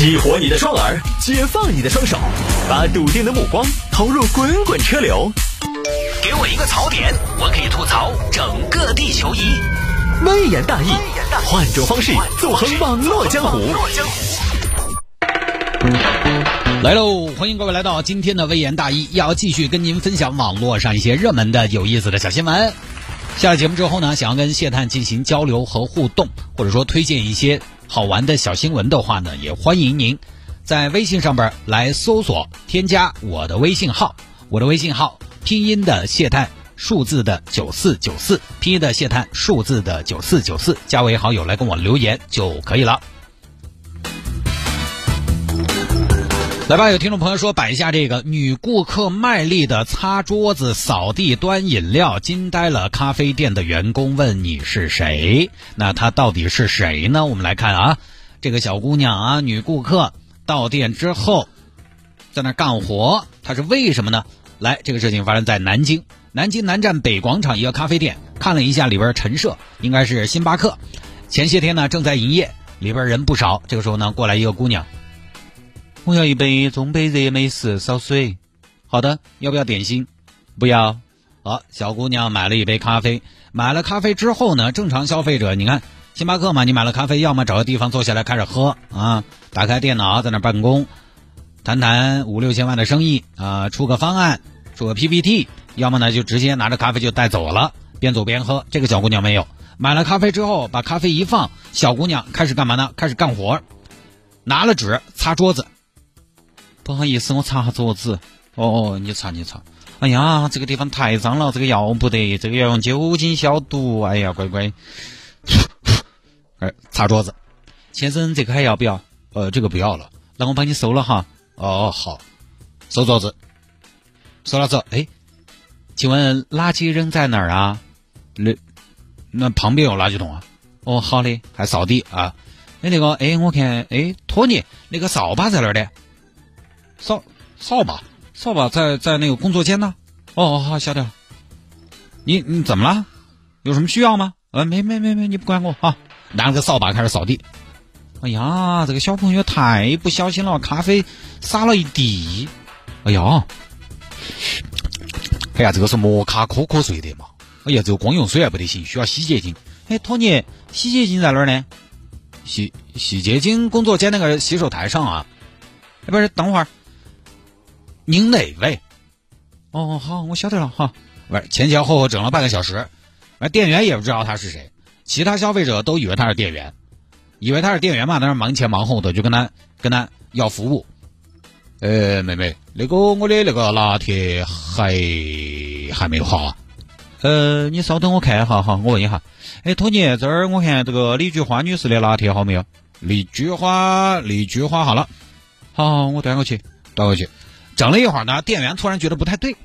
激活你的双耳，解放你的双手，把笃定的目光投入滚滚车流。给我一个槽点，我可以吐槽整个地球仪。微言大义，换种方式纵横网络江湖。来喽，欢迎各位来到今天的微言大义，要继续跟您分享网络上一些热门的、有意思的小新闻。下了节目之后呢，想要跟谢探进行交流和互动，或者说推荐一些好玩的小新闻的话呢，也欢迎您在微信上边来搜索添加我的微信号，我的微信号拼音的谢探，数字的九四九四，拼音的谢探，数字的九四九四，加为好友来跟我留言就可以了。来吧，有听众朋友说摆一下这个女顾客卖力的擦桌子、扫地、端饮料，惊呆了咖啡店的员工。问你是谁？那她到底是谁呢？我们来看啊，这个小姑娘啊，女顾客到店之后，在那干活，她是为什么呢？来，这个事情发生在南京，南京南站北广场一个咖啡店，看了一下里边陈设，应该是星巴克。前些天呢正在营业，里边人不少。这个时候呢，过来一个姑娘。我要一杯中杯热美式，少水。好的，要不要点心？不要。好，小姑娘买了一杯咖啡。买了咖啡之后呢，正常消费者，你看星巴克嘛，你买了咖啡，要么找个地方坐下来开始喝啊，打开电脑在那办公，谈谈五六千万的生意啊，出个方案，出个 PPT，要么呢就直接拿着咖啡就带走了，边走边喝。这个小姑娘没有，买了咖啡之后，把咖啡一放，小姑娘开始干嘛呢？开始干活，拿了纸擦桌子。不好意思，我擦下桌子。哦哦，你擦你擦。哎呀，这个地方太脏了，这个要不得，这个要用酒精消毒。哎呀，乖乖。哎，擦桌子。先生，这个还要不要？呃，这个不要了。那我帮你收了哈。哦，好。收桌子。收了之后，哎，请问垃圾扔在哪儿啊？那那旁边有垃圾桶啊。哦，好的。还扫地啊。哎，那个，哎，我看，哎，托尼，那个扫把在哪儿的？扫扫把，扫把在在那个工作间呢。哦，好，晓得了。你你怎么了？有什么需要吗？呃，没没没没，你不管我啊。拿了个扫把开始扫地。哎呀，这个小朋友太不小心了，咖啡洒了一地。哎呀，哎呀，这个是摩卡可可碎的嘛。哎呀，这个光用水还不得行，需要洗洁精。哎，托尼，洗洁精在哪儿呢？洗洗洁精工作间那个洗手台上啊。哎，不是，等会儿。您哪位？哦，好，我晓得了哈。不是前前后后整了半个小时，而店员也不知道他是谁，其他消费者都以为他是店员，以为他是店员嘛，在那忙前忙后的，就跟他跟他要服务。呃，妹妹，那个我的那个拿铁还还没有好啊。呃，你稍等，我看一下哈，我问一下。哎，托尼，这儿我看这个李菊花女士的拿铁好没有？李菊花，李菊花好了，好，我端过去，端过去。整了一会儿呢，店员突然觉得不太对。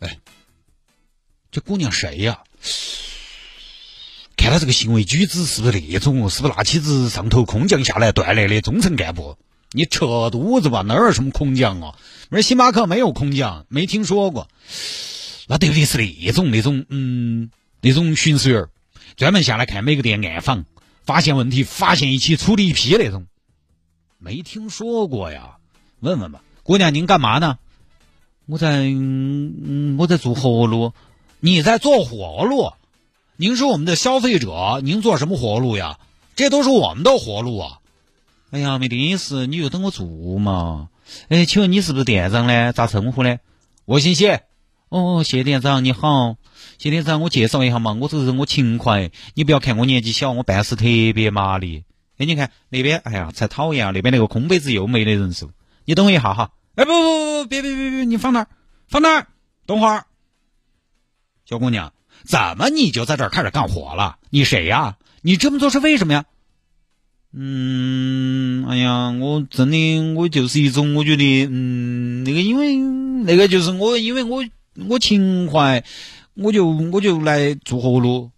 哎，这姑娘谁呀？看她这个行为举止，是不是那种？是不是那妻子上头空降下来锻炼的中层干部？你扯犊子吧，哪儿什么空降啊？那星巴克没有空降，没听说过。那对不对？是那种那种嗯，那种巡视员，专门下来看每个店暗访，发现问题，发现一起处理一批那种。没听说过呀？问问吧。姑娘，您干嘛呢？我在，我在做活路。你在做活路？您是我们的消费者，您做什么活路呀？这都是我们的活路啊！哎呀，没得意思，你就等我做嘛。哎，请问你是不是店长呢？咋称呼呢？我姓谢。哦，谢店长你好，谢店长，我介绍一下嘛，我这个人我勤快，你不要看我年纪小，我办事特别麻利。哎，你看那边，哎呀，才讨厌啊！那边那个空杯子又没得人收，你等我一下哈。哎不不不不别别别别你放那儿放那儿等会儿，小姑娘怎么你就在这儿开始干活了？你谁呀？你这么做是为什么呀？嗯，哎呀，我真的我就是一种我觉得嗯那个因为那个就是我因为我我勤快我就我就来做活路，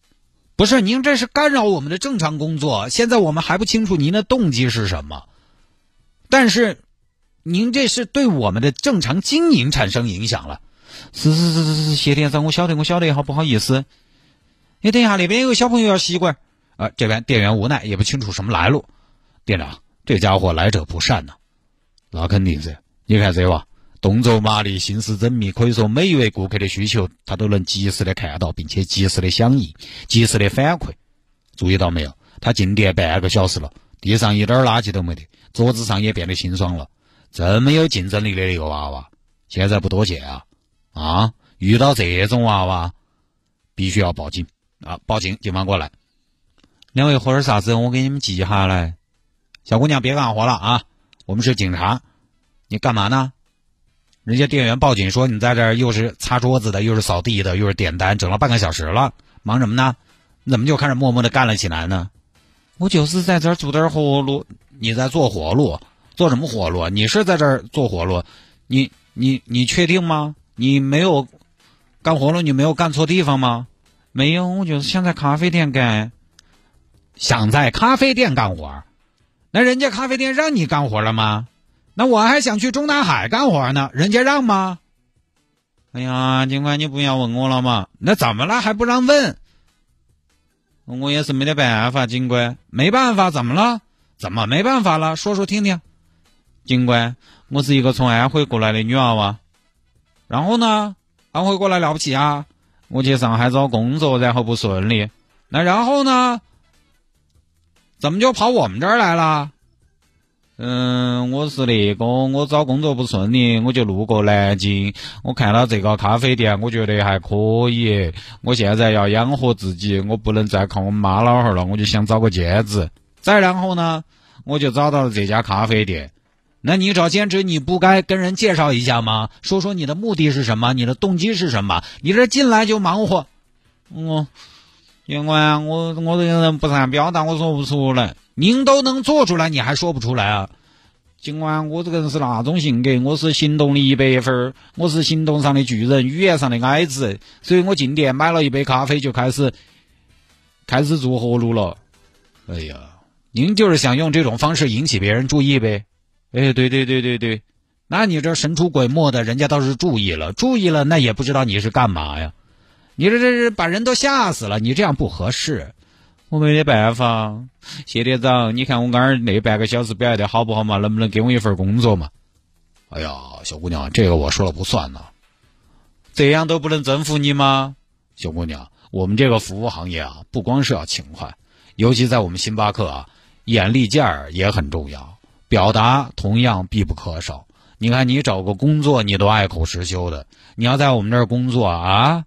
不是您这是干扰我们的正常工作，现在我们还不清楚您的动机是什么，但是。您这是对我们的正常经营产生影响了，是是是是是，谢店长，我晓得，我晓得，好不好意思。哎，等一下，那边有个小朋友要吸管，啊，这边店员无奈，也不清楚什么来路。店长，这家伙来者不善呐。那肯定是，你看这娃动作麻利，心思缜密，可以说每一位顾客的需求他都能及时的看到，并且及时的响应，及时的反馈。注意到没有？他进店半个小时了，地上一点垃圾都没得，桌子上也变得清爽了。这么有竞争力的一个娃娃，现在不多见啊！啊，遇到这种娃娃，必须要报警啊！报警，警方过来。两位喝点啥子？我给你们记下来。小姑娘，别干活了啊！我们是警察，你干嘛呢？人家店员报警说你在这儿又是擦桌子的，又是扫地的，又是点单，整了半个小时了，忙什么呢？你怎么就开始默默的干了起来呢？我就是在这儿做点活路。你在做活路？做什么活路？你是在这儿做活路？你你你确定吗？你没有干活路，你没有干错地方吗？没有，我就是想在咖啡店干。想在咖啡店干活？那人家咖啡店让你干活了吗？那我还想去中南海干活呢，人家让吗？哎呀，警官，你不要问我了嘛？那怎么了还不让问？我也是没得办法，警官，没办法，怎么了？怎么没办法了？说说听听。警官，我是一个从安徽过来的女娃娃，然后呢，安徽过来了不起啊？我去上海找工作，然后不顺利，那然后呢？怎么就跑我们这儿来了？嗯，我是那个，我找工作不顺利，我就路过南京，我看到这个咖啡店，我觉得还可以。我现在要养活自己，我不能再靠我妈老汉儿了，我就想找个兼职。再然后呢，我就找到了这家咖啡店。那你找兼职，你不该跟人介绍一下吗？说说你的目的是什么，你的动机是什么？你这进来就忙活，我。警官，我我这个人不善表达，我说不出来。您都能做出来，你还说不出来啊？尽管，我这个人是那种性格，我是行动力一百分我是行动上的巨人，语言上的矮子，所以我进店买了一杯咖啡，就开始开始做活路了。哎呀，您就是想用这种方式引起别人注意呗？哎，对对对对对，那你这神出鬼没的，人家倒是注意了，注意了，那也不知道你是干嘛呀？你这这是把人都吓死了！你这样不合适，我没得办法。谢店长，你看我刚儿那半个小时表现的好不好嘛？能不能给我一份工作嘛？哎呀，小姑娘，这个我说了不算呢。这样都不能征服你吗？小姑娘，我们这个服务行业啊，不光是要勤快，尤其在我们星巴克啊，眼力劲儿也很重要，表达同样必不可少。你看，你找个工作，你都爱口实修的，你要在我们这儿工作啊？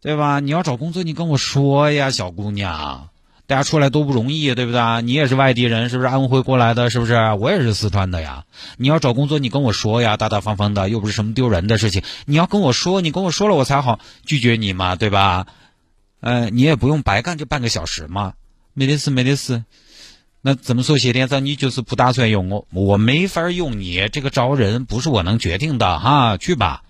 对吧？你要找工作，你跟我说呀，小姑娘，大家出来多不容易，对不对？你也是外地人，是不是安徽过来的？是不是？我也是四川的呀。你要找工作，你跟我说呀，大大方方的，又不是什么丢人的事情。你要跟我说，你跟我说了，我才好拒绝你嘛，对吧？呃，你也不用白干，这半个小时嘛，没得事，没得事。那怎么说，谢店长，你就是不打算用我？我没法用你，这个招人不是我能决定的哈，去吧。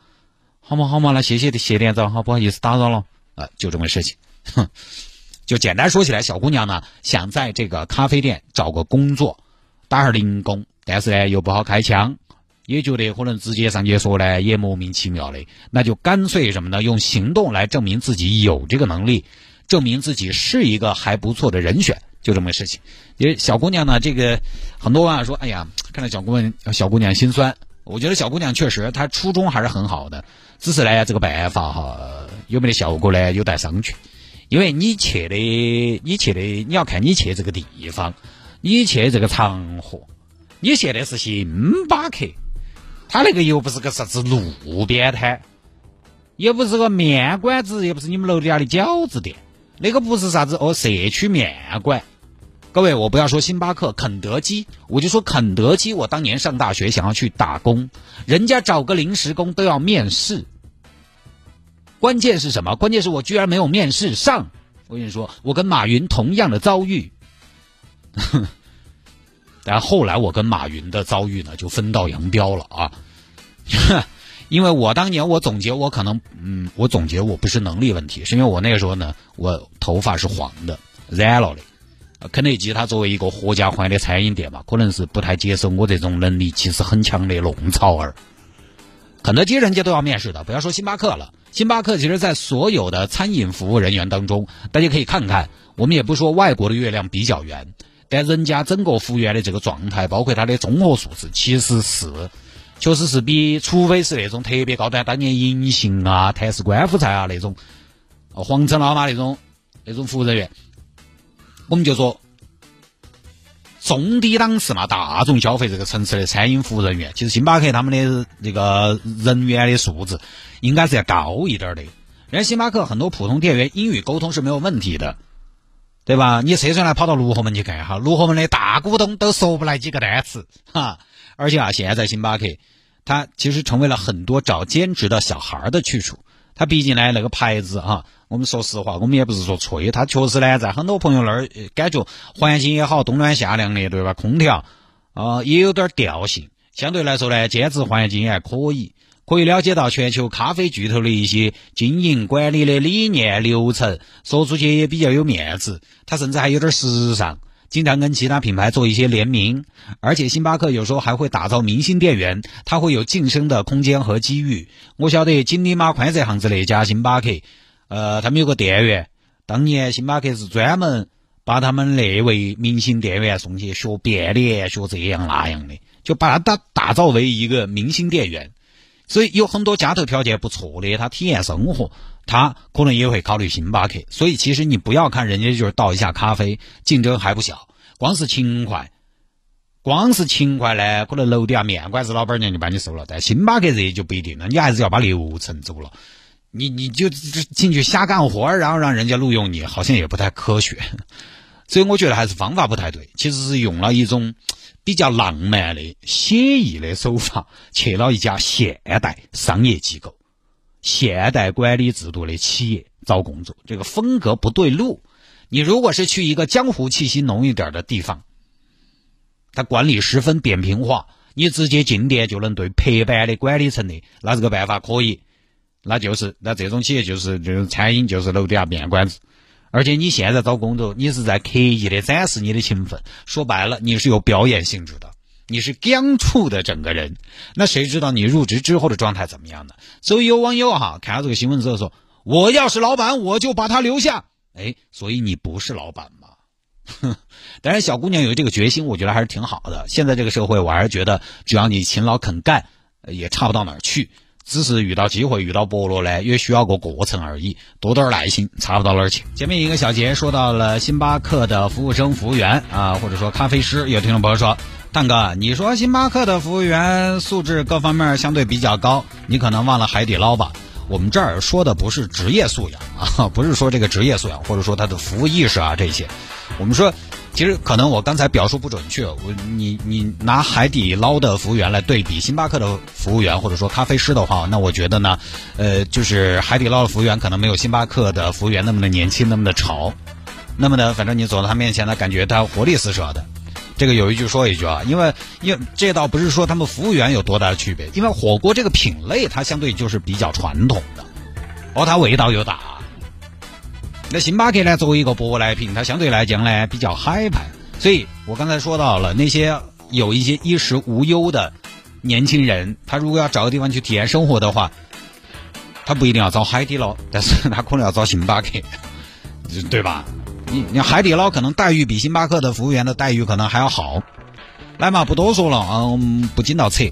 好嘛好嘛，那谢谢的谢店长，好不好意思打扰了啊，就这么事情，哼，就简单说起来，小姑娘呢想在这个咖啡店找个工作，打下零工，但是呢又不好开枪，也觉得可能直接上去说呢也莫名其妙的，那就干脆什么呢？用行动来证明自己有这个能力，证明自己是一个还不错的人选，就这么个事情。因为小姑娘呢，这个很多啊说，哎呀，看到小姑娘小姑娘心酸，我觉得小姑娘确实她初衷还是很好的。只是呢，这个办法哈有没得效果呢？有待商榷。因为你去的，你去的，你要看你去这个地方，你去的这个场合，你现在是星巴克，他那个又不是个啥子路边摊，又不是个面馆子，又不是你们楼底下的饺子店，那个不是啥子哦社区面馆。各位，我不要说星巴克、肯德基，我就说肯德基。我当年上大学想要去打工，人家找个临时工都要面试。关键是什么？关键是我居然没有面试上。我跟你说，我跟马云同样的遭遇。但后来我跟马云的遭遇呢，就分道扬镳了啊。因为我当年我总结，我可能嗯，我总结我不是能力问题，是因为我那个时候呢，我头发是黄的，染了的。肯德基它作为一个合家欢的餐饮店嘛，可能是不太接受我这种能力其实很强的弄潮儿。肯德基人家都要面试的，不要说星巴克了。星巴克其实，在所有的餐饮服务人员当中，大家可以看看，我们也不说外国的月亮比较圆，但人家整个服务员的这个状态，包括他的综合素质，其实是确实是比，除非是那种特别高端，当年银杏啊、泰式官府菜啊那种，皇城老妈那种那种服务人员，我们就说中低档次嘛，大众消费这个层次的餐饮服务人员，其实星巴克他们的这个人员的素质应该是要高一点的。人家星巴克很多普通店员英语沟通是没有问题的。对吧？你车上来跑到卢河门去看哈，卢河门的大股东都说不来几个单词哈。而且啊，现在星巴克它其实成为了很多找兼职的小孩儿的去处。它毕竟呢那个牌子哈，我们说实话，我们也不是说吹，它确实呢在很多朋友那儿感觉环境也好，冬暖夏凉的，对吧？空调啊也有点调性，相对来说呢，兼职环境也还可以。可以了解到全球咖啡巨头的一些经营管理的理念流程，说出去也比较有面子。它甚至还有点时尚，经常跟其他品牌做一些联名。而且星巴克有时候还会打造明星店员，它会有晋升的空间和机遇。我晓得锦里马宽这巷子那家星巴克，呃，他们有个店员，当年星巴克是专门把他们那位明星店员送去学变脸、学这样那样的，就把他打打造为一个明星店员。所以有很多家头条件不错的，他体验生活，他可能也会考虑星巴克。所以其实你不要看人家就是倒一下咖啡，竞争还不小。光是勤快，光是勤快呢，可能楼底下面馆子老板娘就把你收了。但星巴克这就不一定了，你还是要把流程走了。你你就进去瞎干活，然后让人家录用你，好像也不太科学。所以我觉得还是方法不太对，其实是用了一种。比较浪漫的写意的手法，去了一家现代商业机构、现代管理制度的企业找工作，这个风格不对路。你如果是去一个江湖气息浓一点的地方，他管理十分扁平化，你直接进店就能对拍板的管理层的，那这个办法可以，那就是那这种企业就是就是餐饮就是楼底下面馆子。而且你现在找工作，你是在刻意的展示你的勤奋。说白了，你是有表演性质的，你是刚处的整个人。那谁知道你入职之后的状态怎么样呢？所以有网友哈看到这个新闻之后说：“我要是老板，我就把他留下。”哎，所以你不是老板嘛？当然，小姑娘有这个决心，我觉得还是挺好的。现在这个社会，我还是觉得只要你勤劳肯干，也差不到哪儿去。只是遇到机会、遇到伯乐呢，也需要个过程而已。多点耐心，差不到哪儿去。前面一个小节说到了星巴克的服务生、服务员啊，或者说咖啡师。有听众朋友说：“蛋哥，你说星巴克的服务员素质各方面相对比较高，你可能忘了海底捞吧？我们这儿说的不是职业素养啊，不是说这个职业素养，或者说他的服务意识啊这些。我们说。”其实可能我刚才表述不准确，我你你拿海底捞的服务员来对比星巴克的服务员或者说咖啡师的话，那我觉得呢，呃，就是海底捞的服务员可能没有星巴克的服务员那么的年轻，那么的潮，那么呢，反正你走到他面前呢，感觉他活力四射的。这个有一句说一句啊，因为因为这倒不是说他们服务员有多大的区别，因为火锅这个品类它相对就是比较传统的，哦，它味道又大。那星巴克呢？作为一个舶来品，它相对来讲呢比较嗨派，所以我刚才说到了那些有一些衣食无忧的年轻人，他如果要找个地方去体验生活的话，他不一定要找海底捞，但是他可能要找星巴克，对吧？你你海底捞可能待遇比星巴克的服务员的待遇可能还要好。来嘛，不多说了，嗯，不紧到扯。